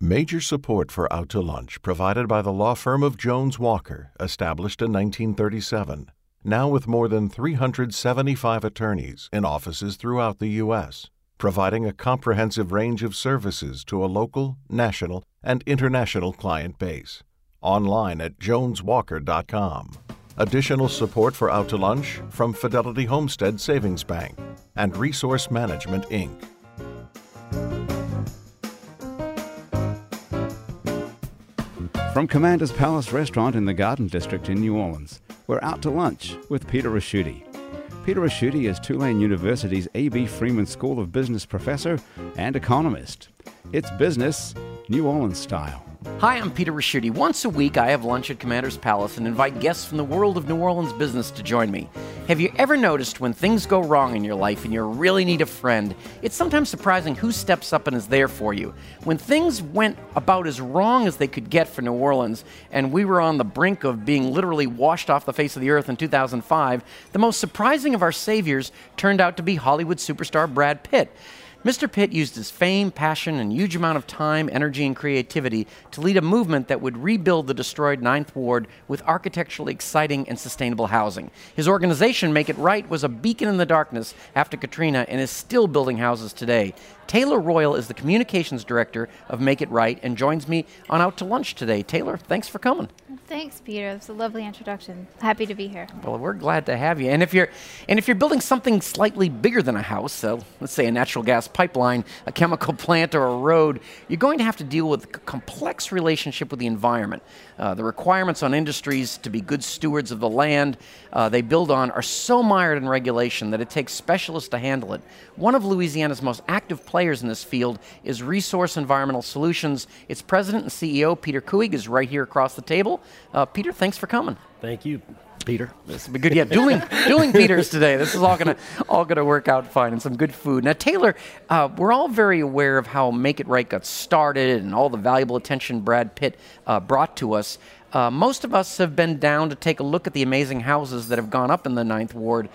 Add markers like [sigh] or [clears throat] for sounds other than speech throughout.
Major support for Out to Lunch provided by the law firm of Jones Walker, established in 1937, now with more than 375 attorneys in offices throughout the U.S., providing a comprehensive range of services to a local, national, and international client base. Online at joneswalker.com. Additional support for Out to Lunch from Fidelity Homestead Savings Bank and Resource Management, Inc. From Commander's Palace Restaurant in the Garden District in New Orleans, we're out to lunch with Peter Ricchiuti. Peter Ricchiuti is Tulane University's A.B. Freeman School of Business professor and economist. It's business, New Orleans style. Hi, I'm Peter Ricchiuti. Once a week, I have lunch at Commander's Palace and invite guests from the world of New Orleans business to join me. Have you ever noticed when things go wrong in your life and you really need a friend, it's sometimes surprising who steps up and is there for you? When things went about as wrong as they could get for New Orleans, and we were on the brink of being literally washed off the face of the earth in 2005, the most surprising of our saviors turned out to be Hollywood superstar Brad Pitt. Mr. Pitt used his fame, passion, and huge amount of time, energy, and creativity to lead a movement that would rebuild the destroyed Ninth Ward with architecturally exciting and sustainable housing. His organization, Make It Right, was a beacon in the darkness after Katrina and is still building houses today. Taylor Royal is the communications director of Make It Right and joins me on Out to Lunch today. Taylor, thanks for coming. Thanks, Peter. It's a lovely introduction. Happy to be here. Well, we're glad to have you. And if you're and if you're building something slightly bigger than a house, so let's say a natural gas pipeline, a chemical [laughs] plant, or a road, you're going to have to deal with a complex relationship with the environment. Uh, the requirements on industries to be good stewards of the land uh, they build on are so mired in regulation that it takes specialists to handle it. One of Louisiana's most active players in this field is Resource Environmental Solutions. Its president and CEO, Peter Kuig, is right here across the table. Uh, Peter, thanks for coming. Thank you. Peter. This will be good. Yeah, dueling, [laughs] dueling Peters today. This is all gonna all gonna work out fine and some good food. Now, Taylor, uh, we're all very aware of how Make It Right got started and all the valuable attention Brad Pitt uh, brought to us. Uh, most of us have been down to take a look at the amazing houses that have gone up in the Ninth Ward.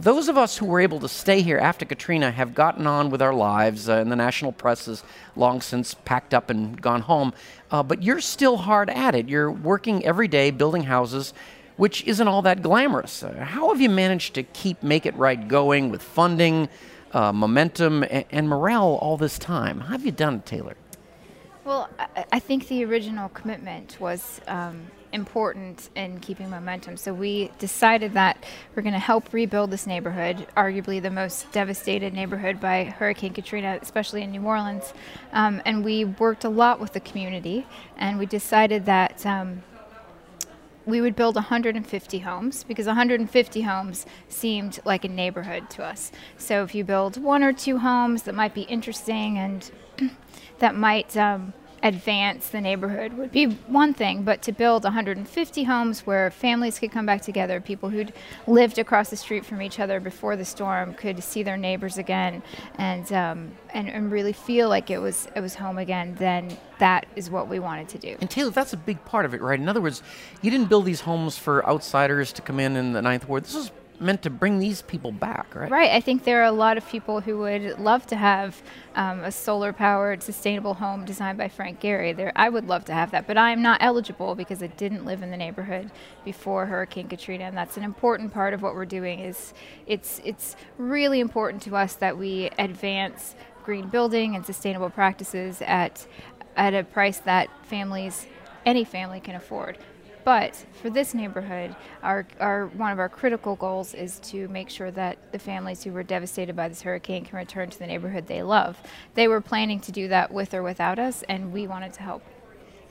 Those of us who were able to stay here after Katrina have gotten on with our lives, uh, and the national press has long since packed up and gone home. Uh, but you're still hard at it. You're working every day building houses which isn't all that glamorous. Uh, how have you managed to keep Make It Right going with funding, uh, momentum, and, and, morale all this time? How have you done it, Taylor? Well, I, I think the original commitment was um, important in keeping momentum. So we decided that we're going to help rebuild this neighborhood, arguably the most devastated neighborhood by Hurricane Katrina, especially in New Orleans. Um, and we worked a lot with the community, and we decided that. Um, we would build 150 homes because 150 homes seemed like a neighborhood to us. So if you build one or two homes that might be interesting and [clears throat] that might um, advance the neighborhood would be one thing, but to build 150 homes where families could come back together, people who'd lived across the street from each other before the storm could see their neighbors again, and um, and, and really feel like it was it was home again, then that is what we wanted to do. And Taylor, that's a big part of it, right? In other words, you didn't build these homes for outsiders to come in in the Ninth Ward. This is meant to bring these people back, right? Right. I think there are a lot of people who would love to have um, a solar powered, sustainable home designed by Frank Gehry. There, I would love to have that, but I'm not eligible because I didn't live in the neighborhood before Hurricane Katrina, and that's an important part of what we're doing. Is it's it's really important to us that we advance green building and sustainable practices at at a price that families, any family, can afford. But for this neighborhood, our, our, one of our critical goals is to make sure that the families who were devastated by this hurricane can return to the neighborhood they love. They were planning to do that with or without us, and we wanted to help.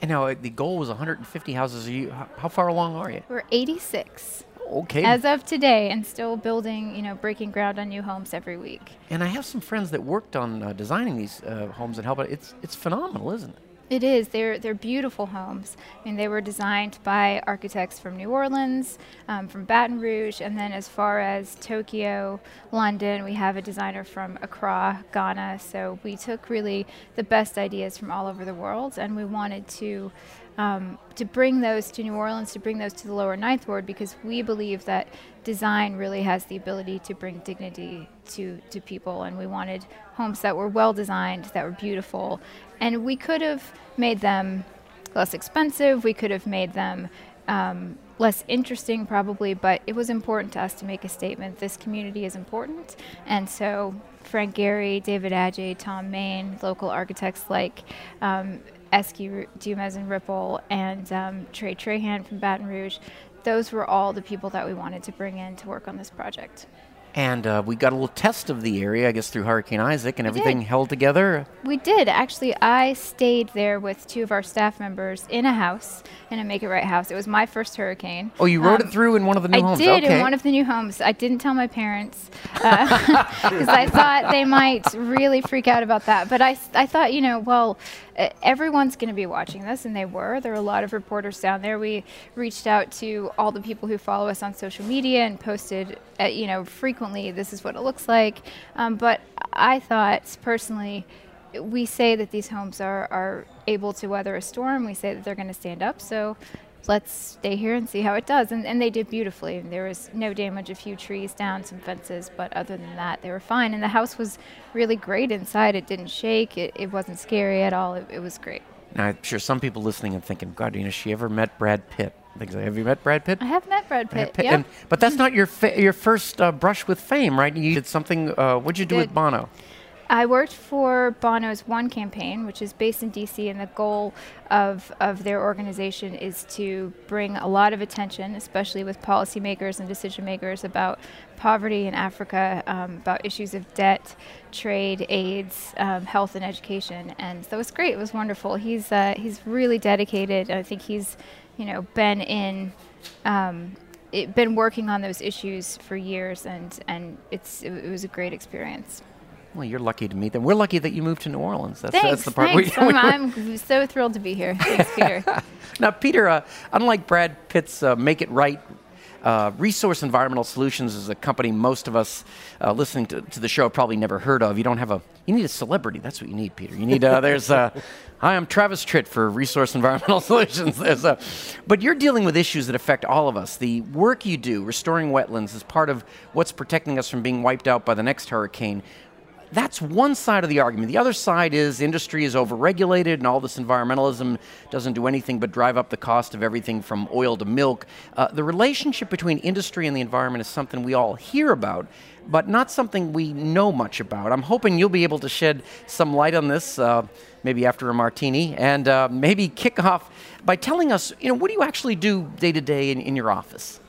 And now uh, the goal was 150 houses. Are you, how far along are you? We're 86. Okay. As of today, and still building, you know, breaking ground on new homes every week. And I have some friends that worked on uh, designing these uh, homes and help. It's it's phenomenal, isn't it? It is. They're they're beautiful homes. I mean, they were designed by architects from New Orleans, um, from Baton Rouge, and then as far as Tokyo, London, we have a designer from Accra, Ghana. So we took really the best ideas from all over the world, and we wanted to. Um, to bring those to New Orleans, to bring those to the lower ninth ward, because we believe that design really has the ability to bring dignity to to people, and we wanted homes that were well designed, that were beautiful, and we could have made them less expensive. We could have made them um, less interesting, probably, but it was important to us to make a statement. This community is important, and so Frank Gehry, David Adjaye, Thom Mayne, local architects like um, Eskew and Ripple, and um, Trey Trahan from Baton Rouge. Those were all the people that we wanted to bring in to work on this project. And uh, we got a little test of the area, I guess, through Hurricane Isaac, and We everything did. held together. We did. Actually, I stayed there with two of our staff members in a house, in a Make It Right house. It was my first hurricane. Oh, you rode Um, it through in one of the new I homes. I did okay. in one of the new homes. I didn't tell my parents [laughs] [laughs] because I thought they might really freak out about that. But I, I thought, you know, well, uh, everyone's going to be watching this, and they were. There were a lot of reporters down there. We reached out to all the people who follow us on social media and posted, uh, you know, frequently. This is what it looks like. Um, but I thought personally we say that these homes are, are able to weather a storm. We say that they're going to stand up. So let's stay here and see how it does. And, and they did beautifully. There was no damage, a few trees down, some fences, but other than that, they were fine. And the house was really great inside. It didn't shake, it, it wasn't scary at all. It, it was great. Now, I'm sure some people listening and thinking, God, you know, she ever met Brad Pitt? Things like, have you met Brad Pitt? I have met Brad Pitt. Pitt. yep. And, but that's not your fa- your first uh, brush with fame, right? You did something. Uh, what'd you do with Bono? I worked for Bono's One campaign, which is based in DC, and the goal of, of their organization is to bring a lot of attention, especially with policymakers and decision makers, about poverty in Africa, um, about issues of debt, trade, AIDS, um, health, and education. And so it was great. It was wonderful. He's uh, he's really dedicated. I think he's, you know, been in. Um, it, been working on those issues for years, and, and it's it, it was a great experience. Well, you're lucky to meet them. We're lucky that you moved to New Orleans. That's, Thanks. that's the part. thanks. we- [laughs] we- I'm, I'm so thrilled to be here. Thanks, Peter. [laughs] Now, Peter, uh, unlike Brad Pitt's uh, Make It Right, uh, Resource Environmental Solutions is a company most of us uh, listening to, to the show have probably never heard of. You don't have a, you need a celebrity. That's what you need, Peter. You need, uh, there's, uh, [laughs] hi, I'm Travis Tritt for Resource Environmental [laughs] Solutions. There's a, but you're dealing with issues that affect all of us. The work you do, restoring wetlands, is part of what's protecting us from being wiped out by the next hurricane that's one side of the argument. The other side is industry is overregulated and all this environmentalism doesn't do anything but drive up the cost of everything from oil to milk. Uh, the relationship between industry and the environment is something we all hear about, but not something we know much about. I'm hoping you'll be able to shed some light on this, uh, maybe after a martini, and uh, maybe kick off by telling us, you know, what do you actually do day to day in in your office?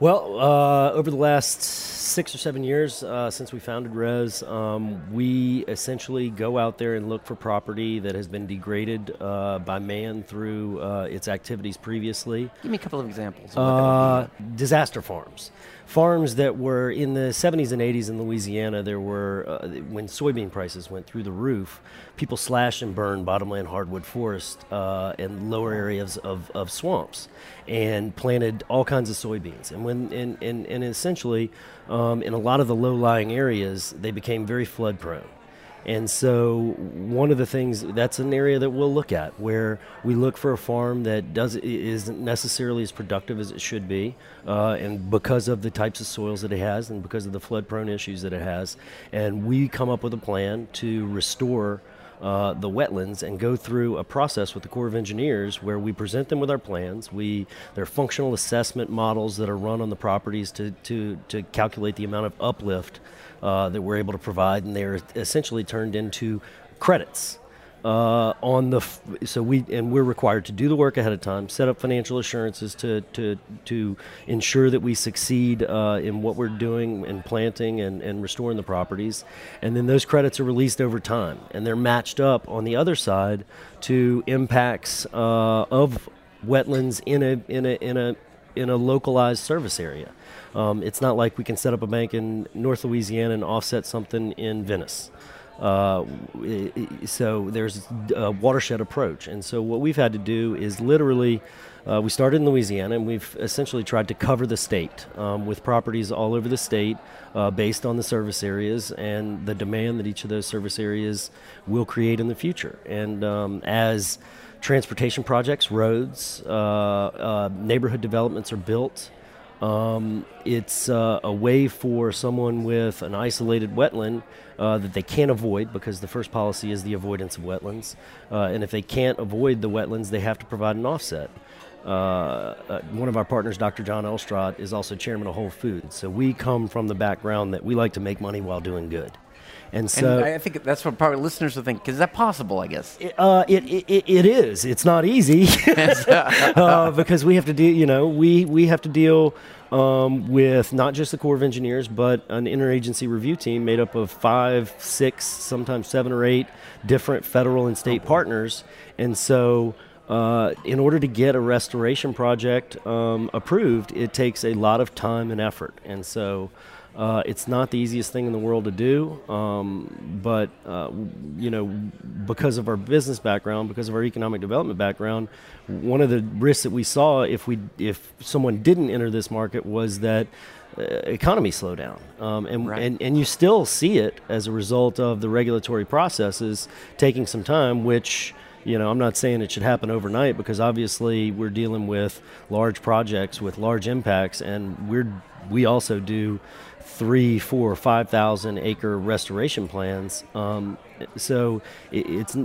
Well, uh, over the last six or seven years uh, since we founded Res, um, we essentially go out there and look for property that has been degraded uh, by man through uh, its activities previously. Give me a couple of examples. Of what that would be. Uh, disaster farms. Farms that were in the 70s and 80s in Louisiana, there were, uh, when soybean prices went through the roof, people slashed and burned bottomland hardwood forest uh, and lower areas of, of swamps and planted all kinds of soybeans. And, when, and, and, and essentially, um, in a lot of the low lying areas, they became very flood prone. And so, one of the things that's an area that we'll look at where we look for a farm that does isn't necessarily as productive as it should be, uh, and because of the types of soils that it has, and because of the flood-prone issues that it has, and we come up with a plan to restore. Uh, the wetlands and go through a process with the Corps of Engineers where we present them with our plans. We there are functional assessment models that are run on the properties to to to calculate the amount of uplift uh, that we're able to provide, and they're essentially turned into credits uh, on the. F- so we and we're required to do the work ahead of time, set up financial assurances to to to ensure that we succeed uh, in what we're doing and planting and, and restoring the properties, and then those credits are released over time, and they're matched up on the other side to impacts uh, of wetlands in a in a in a in a localized service area. Um, it's not like we can set up a bank in North Louisiana and offset something in Venice. Uh, so there's a watershed approach, and so what we've had to do is literally. Uh, we started in Louisiana, and we've essentially tried to cover the state um, with properties all over the state uh, based on the service areas and the demand that each of those service areas will create in the future. And um, as transportation projects, roads, uh, uh, neighborhood developments are built, Um, it's uh, a way for someone with an isolated wetland uh, that they can't avoid because the first policy is the avoidance of wetlands. Uh, and if they can't avoid the wetlands, they have to provide an offset. Uh, uh, one of our partners, Dr. John Elstrott, is also chairman of Whole Foods. So we come from the background that we like to make money while doing good. And so and I think that's what probably listeners will think. Is that possible? I guess. It, uh, it, it, it is. It's not easy [laughs] [laughs] uh, because we have to deal. You know, we we have to deal um, with not just the Corps of Engineers, but an interagency review team made up of five, six, sometimes seven or eight different federal and state oh, partners. And so, uh, in order to get a restoration project um, approved, it takes a lot of time and effort. And so, uh, it's not the easiest thing in the world to do, um, but uh, you know, because of our business background, because of our economic development background, one of the risks that we saw if we if someone didn't enter this market was that uh, economy slow down, um, and, right. and and you still see it as a result of the regulatory processes taking some time, which you know, I'm not saying it should happen overnight because obviously we're dealing with large projects with large impacts, and we're we also do three, four, five thousand acre restoration plans. Um, so it, it's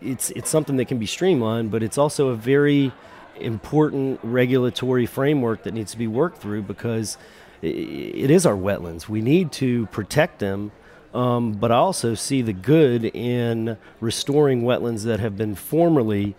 it's it's something that can be streamlined, but it's also a very important regulatory framework that needs to be worked through because it is our wetlands. We need to protect them. Um, but I also see the good in restoring wetlands that have been formerly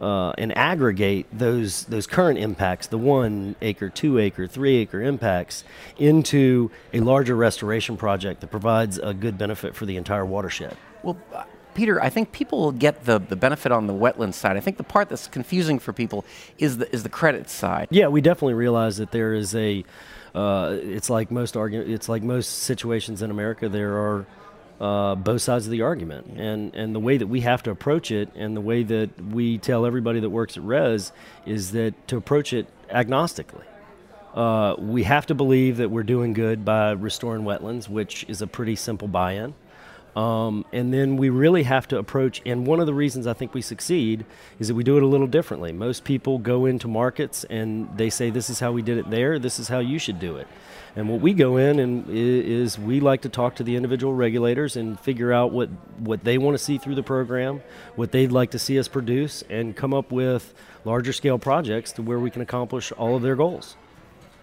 uh, and aggregate those those current impacts, the one acre, two acre, three acre impacts, into a larger restoration project that provides a good benefit for the entire watershed. Well. Uh, Peter, I think people will get the, the benefit on the wetland side. I think the part that's confusing for people is the is the credit side. Yeah, we definitely realize that there is a. Uh, it's like most argu- It's like most situations in America. There are uh, both sides of the argument. And, and the way that we have to approach it, and the way that we tell everybody that works at Res, is that to approach it agnostically. Uh, we have to believe that we're doing good by restoring wetlands, which is a pretty simple buy in. Um, and then we really have to approach, and one of the reasons I think we succeed is that we do it a little differently. Most people go into markets and they say, This is how we did it there, this is how you should do it. And what we go in and is we like to talk to the individual regulators and figure out what, what they want to see through the program, what they'd like to see us produce, and come up with larger scale projects to where we can accomplish all of their goals.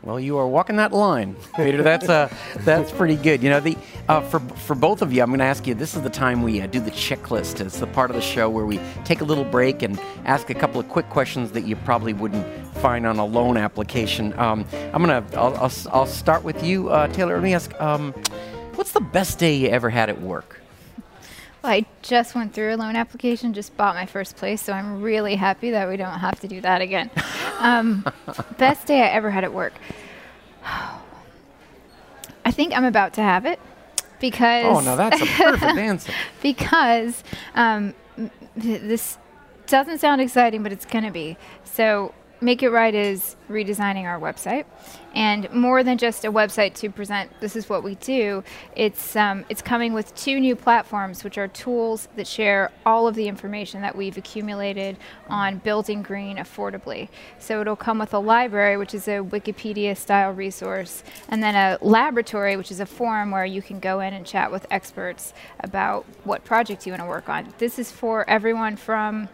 Well, you are walking that line, Peter. That's uh, that's pretty good. You know, the uh, for for both of you, I'm going to ask you. This is the time we uh, do the checklist. It's the part of the show where we take a little break and ask a couple of quick questions that you probably wouldn't find on a loan application. Um, I'm gonna. I'll, I'll, I'll start with you, uh, Taylor. Let me ask. Um, what's the best day you ever had at work? Well, I just went through a loan application, just bought my first place, so I'm really happy that we don't have to do that again. [laughs] Um, best day I ever had at work. [sighs] I think I'm about to have it because. Oh, no, that's a perfect [laughs] answer. because um, this doesn't sound exciting, but it's going to be. So Make It Right is redesigning our website, and more than just a website to present. This is what we do. It's um, it's coming with two new platforms, which are tools that share all of the information that we've accumulated on building green affordably. So it'll come with a library, which is a Wikipedia-style resource, and then a laboratory, which is a forum where you can go in and chat with experts about what project you want to work on. This is for everyone from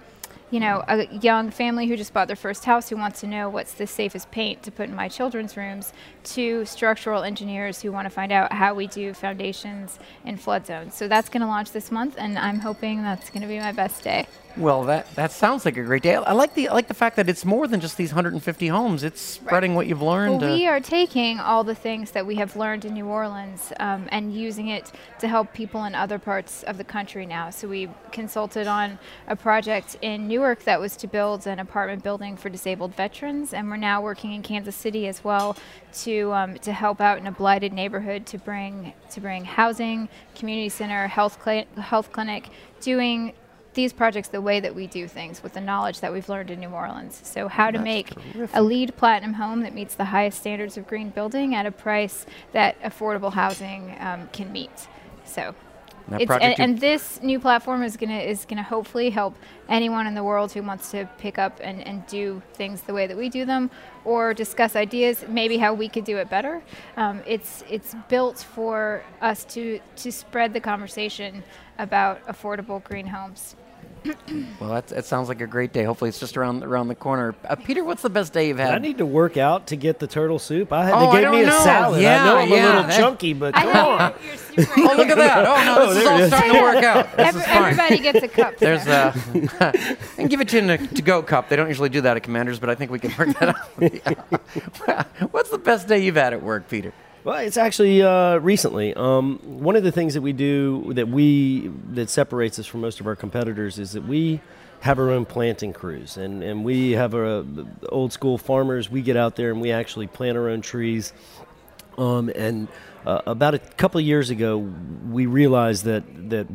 you know, a young family who just bought their first house who wants to know what's the safest paint to put in my children's rooms, to structural engineers who want to find out how we do foundations in flood zones. So that's going to launch this month, and I'm hoping that's going to be my best day. Well, that that sounds like a great day. I like the I like the fact that it's more than just these 150 homes. It's spreading right. what you've learned. Well, we are taking all the things that we have learned in New Orleans um, and using it to help people in other parts of the country now. So we consulted on a project in Newark that was to build an apartment building for disabled veterans, and we're now working in Kansas City as well to um, to help out in a blighted neighborhood to bring to bring housing, community center, health cl- health clinic, doing these projects the way that we do things with the knowledge that we've learned in New Orleans. So, how to make terrific. a LEED platinum home that meets the highest standards of green building at a price that affordable housing um, can meet. So, and, and this new platform is gonna is gonna hopefully help anyone in the world who wants to pick up and, and do things the way that we do them, or discuss ideas, maybe how we could do it better. Um, it's it's built for us to to spread the conversation about affordable green homes. Well, that, that sounds like a great day. Hopefully, it's just around around the corner. Uh, Peter, what's the best day you've had? I need to work out to get the turtle soup. I had Oh, I they gave me a know. salad. Yeah, I know I'm yeah, a little that- chunky, but come on. your, your soup right [laughs] oh, look at that! Oh no, [laughs] Oh, this is all it is. starting to work out. This Every- is fine. everybody gets a cup. There's there. uh, and give it to you in a to-go cup. They don't usually do that at Commanders, but I think we can work that out. [laughs] What's the best day you've had at work, Peter? Well, it's actually uh, recently. Um, one of the things that we do that we that separates us from most of our competitors is that we have our own planting crews, and and we have a old school farmers. We get out there and we actually plant our own trees. Um, and uh, about a couple of years ago, we realized that that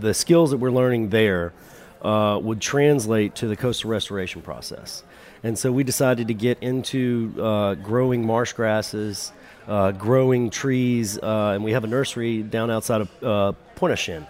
the skills that we're learning there uh, would translate to the coastal restoration process. And so we decided to get into uh, growing marsh grasses, uh, growing trees, uh, and we have a nursery down outside of uh, Pointe-à-Chien.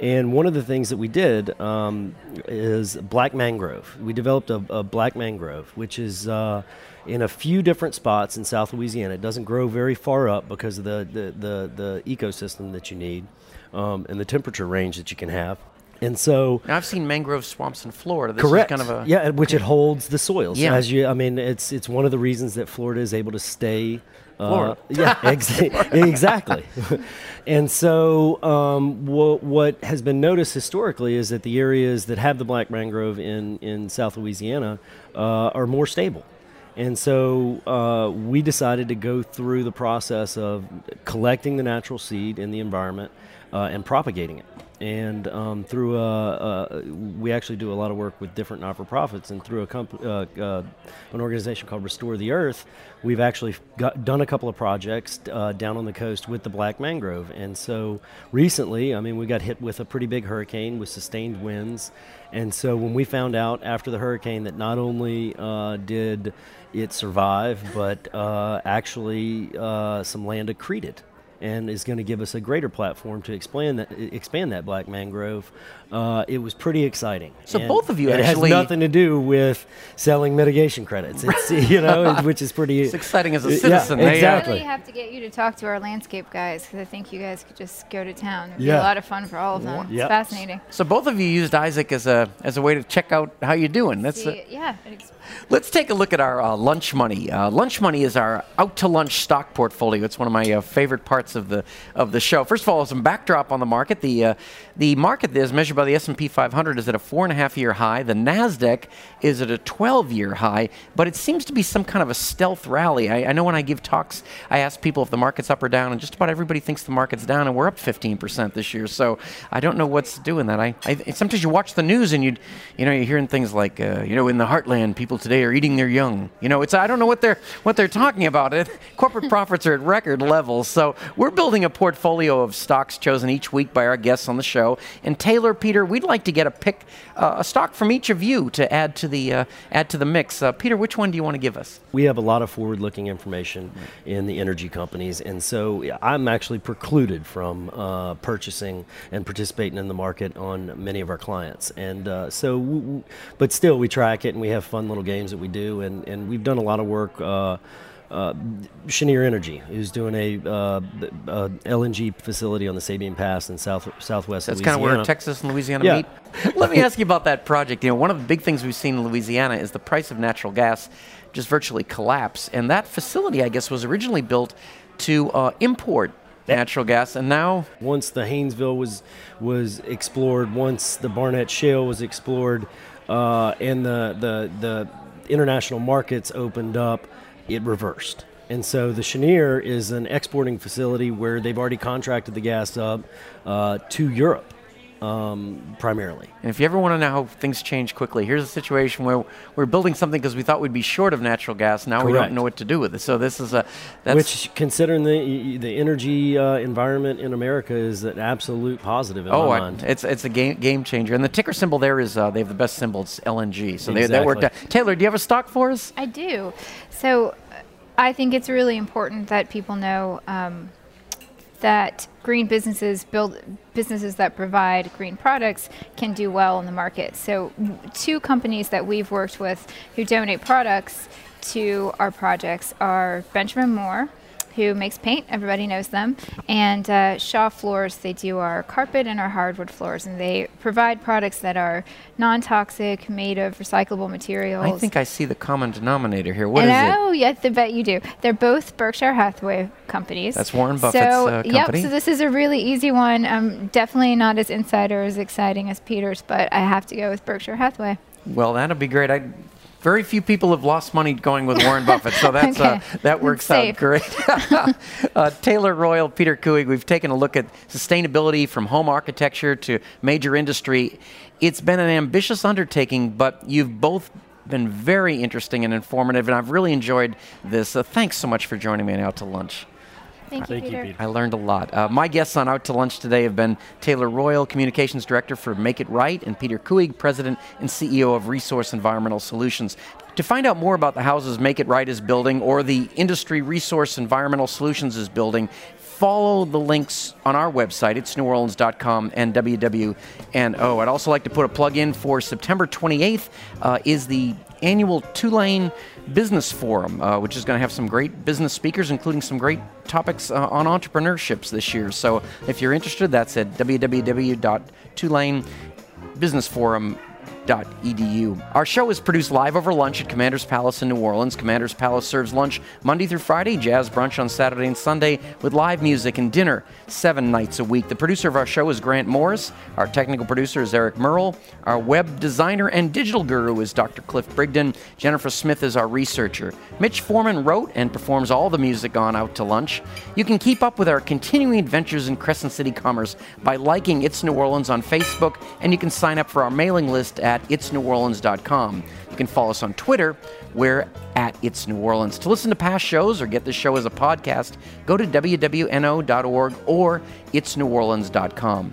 And one of the things that we did um, is black mangrove. We developed a, a black mangrove, which is uh, in a few different spots in South Louisiana. It doesn't grow very far up because of the, the, the, the ecosystem that you need um, and the temperature range that you can have. And so, Now I've seen mangrove swamps in Florida. This correct, is kind of a yeah, which it holds the soils. Yeah. As you, I mean, it's it's one of the reasons that Florida is able to stay. Uh, Florida. yeah, [laughs] exa- exactly. [laughs] and so, um, wha- what has been noticed historically is that the areas that have the black mangrove in in South Louisiana uh, are more stable. And so uh, we decided to go through the process of collecting the natural seed in the environment uh, and propagating it. And um, through a, uh, we actually do a lot of work with different not-for-profits, and through a comp- uh, uh, an organization called Restore the Earth, we've actually got, done a couple of projects uh, down on the coast with the black mangrove. And so recently, I mean, we got hit with a pretty big hurricane with sustained winds, and so when we found out after the hurricane that not only uh, did it survive, but uh, actually uh, some land accreted and is going to give us a greater platform to expand that expand that black mangrove. Uh, it was pretty exciting. So And both of you it actually- has nothing to do with selling mitigation credits. It's [laughs] you know [laughs] which is pretty. It's exciting as a Yeah, citizen. They, uh, I really have to get you to talk to our landscape guys because I think you guys could just go to town. It'd be Yeah. a lot of fun for all of them. Yep. It's fascinating. So both of you used Isaac as a as a way to check out how you're doing. That's See, yeah. Let's take a look at our uh, lunch money. Uh, lunch money is our out to lunch stock portfolio. It's one of my uh, favorite parts of the of the show. First of all, some backdrop on the market. The uh, the market is measured by the S and P 500 is at a four and a half year high. The Nasdaq is at a 12 year high. But it seems to be some kind of a stealth rally. I, I know when I give talks, I ask people if the market's up or down, and just about everybody thinks the market's down, and we're up 15 percent this year. So I don't know what's doing that. I, I sometimes you watch the news and you you know you're hearing things like uh, you know in the heartland people today are eating their young. You know it's I don't know what they're what they're talking about. It [laughs] corporate profits are at record levels. So we're building a portfolio of stocks chosen each week by our guests on the show. And Taylor, Peter, we'd like to get a pick uh, a stock from each of you to add to the uh, add to the mix. Uh, Peter, which one do you want to give us? We have a lot of forward-looking information in the energy companies, and so I'm actually precluded from uh, purchasing and participating in the market on many of our clients. And uh, so, but still, we track it, and we have fun little games that we do, and, and we've done a lot of work. Uh, uh, Energy, who's doing a, uh, b- uh, LNG facility on the Sabine Pass in south southwest That's kind of where Texas and Louisiana Yeah. meet. [laughs] Let me ask you about that project. You know, one of the big things we've seen in Louisiana is the price of natural gas just virtually collapse. And that facility, I guess, was originally built to uh, import natural gas, and now once the Haynesville was was explored, once the Barnett Shale was explored, uh, and the, the the international markets opened up, it reversed. And so the Cheniere is an exporting facility where they've already contracted the gas up uh, to Europe, um, primarily. And if you ever want to know how things change quickly, here's a situation where we're building something because we thought we'd be short of natural gas. Now we don't know what to do with it. So this is a that's Which, considering the the energy uh, environment in America, is an absolute positive in oh, my I- mind. it's it's a game game changer. And the ticker symbol there is uh, they have the best symbol. It's LNG. So they, that worked out. Taylor, do you have a stock for us? I do. So I think it's really important that people know um, that green businesses build businesses that provide green products can do well in the market. So, two companies that we've worked with who donate products to our projects are Benjamin Moore who makes paint. Everybody knows them. And uh, Shaw Floors, they do our carpet and our hardwood floors, and they provide products that are non-toxic, made of recyclable materials. I think I see the common denominator here. What and is oh, yes, I bet you do. They're both Berkshire Hathaway companies. That's Warren Buffett's so, uh, Yep, so this is a really easy one. Um, definitely not as insider as exciting as Peter's, but I have to go with Berkshire Hathaway. Well, that'll be great. I very few people have lost money going with Warren Buffett, so that's uh, [laughs] that works out great. [laughs] [laughs] uh, Taylor Royal, Peter Kuig, we've taken a look at sustainability from home architecture to major industry. It's been an ambitious undertaking, but you've both been very interesting and informative, and I've really enjoyed this. Uh, thanks so much for joining me Out to Lunch. Thank you, Thank you, Peter. Peter. I learned a lot. Uh, my guests on Out to Lunch today have been Taylor Royal, Communications Director for Make It Right, and Peter Kuig, President and CEO of Resource Environmental Solutions. To find out more about the houses Make It Right is building or the industry Resource Environmental Solutions is building, follow the links on our website. It's neworleans.com and WWNO. I'd also like to put a plug in for September 28th uh, is the annual Tulane Business Forum, uh, which is going to have some great business speakers, including some great topics uh, on entrepreneurships this year. So if you're interested, that's at www.tulanebusinessforum.com Our show is produced live over lunch at Commander's Palace in New Orleans. Commander's Palace serves lunch Monday through Friday, jazz brunch on Saturday and Sunday, with live music and dinner seven nights a week. The producer of our show is Grant Morris. Our technical producer is Eric Merle. Our web designer and digital guru is Dr. Cliff Brigden. Jennifer Smith is our researcher. Mitch Foreman wrote and performs all the music on Out to Lunch. You can keep up with our continuing adventures in Crescent City commerce by liking It's New Orleans on Facebook, and you can sign up for our mailing list at itsneworleans.com. You can follow us on Twitter. We're at It's New Orleans. To listen to past shows or get this show as a podcast, go to wwno.org or itsneworleans.com.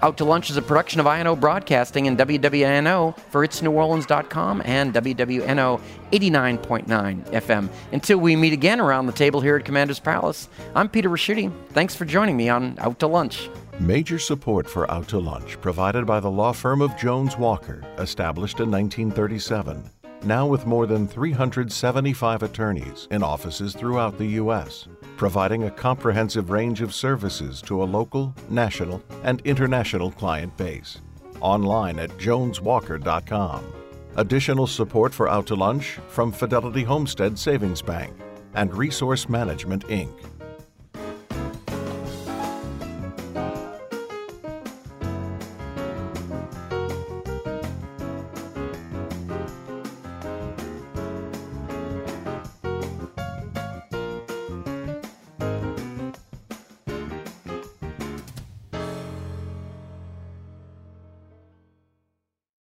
Out to Lunch is a production of INO Broadcasting and WWNO for itsneworleans.com and WWNO 89.9 FM. Until we meet again around the table here at Commander's Palace, I'm Peter Ricchiuti. Thanks for joining me on Out to Lunch. Major support for Out to Lunch provided by the law firm of Jones Walker, established in 1937. Now with more than 375 attorneys in offices throughout the U.S., providing a comprehensive range of services to a local, national, and international client base. Online at joneswalker.com. Additional support for Out to Lunch from Fidelity Homestead Savings Bank and Resource Management, Inc.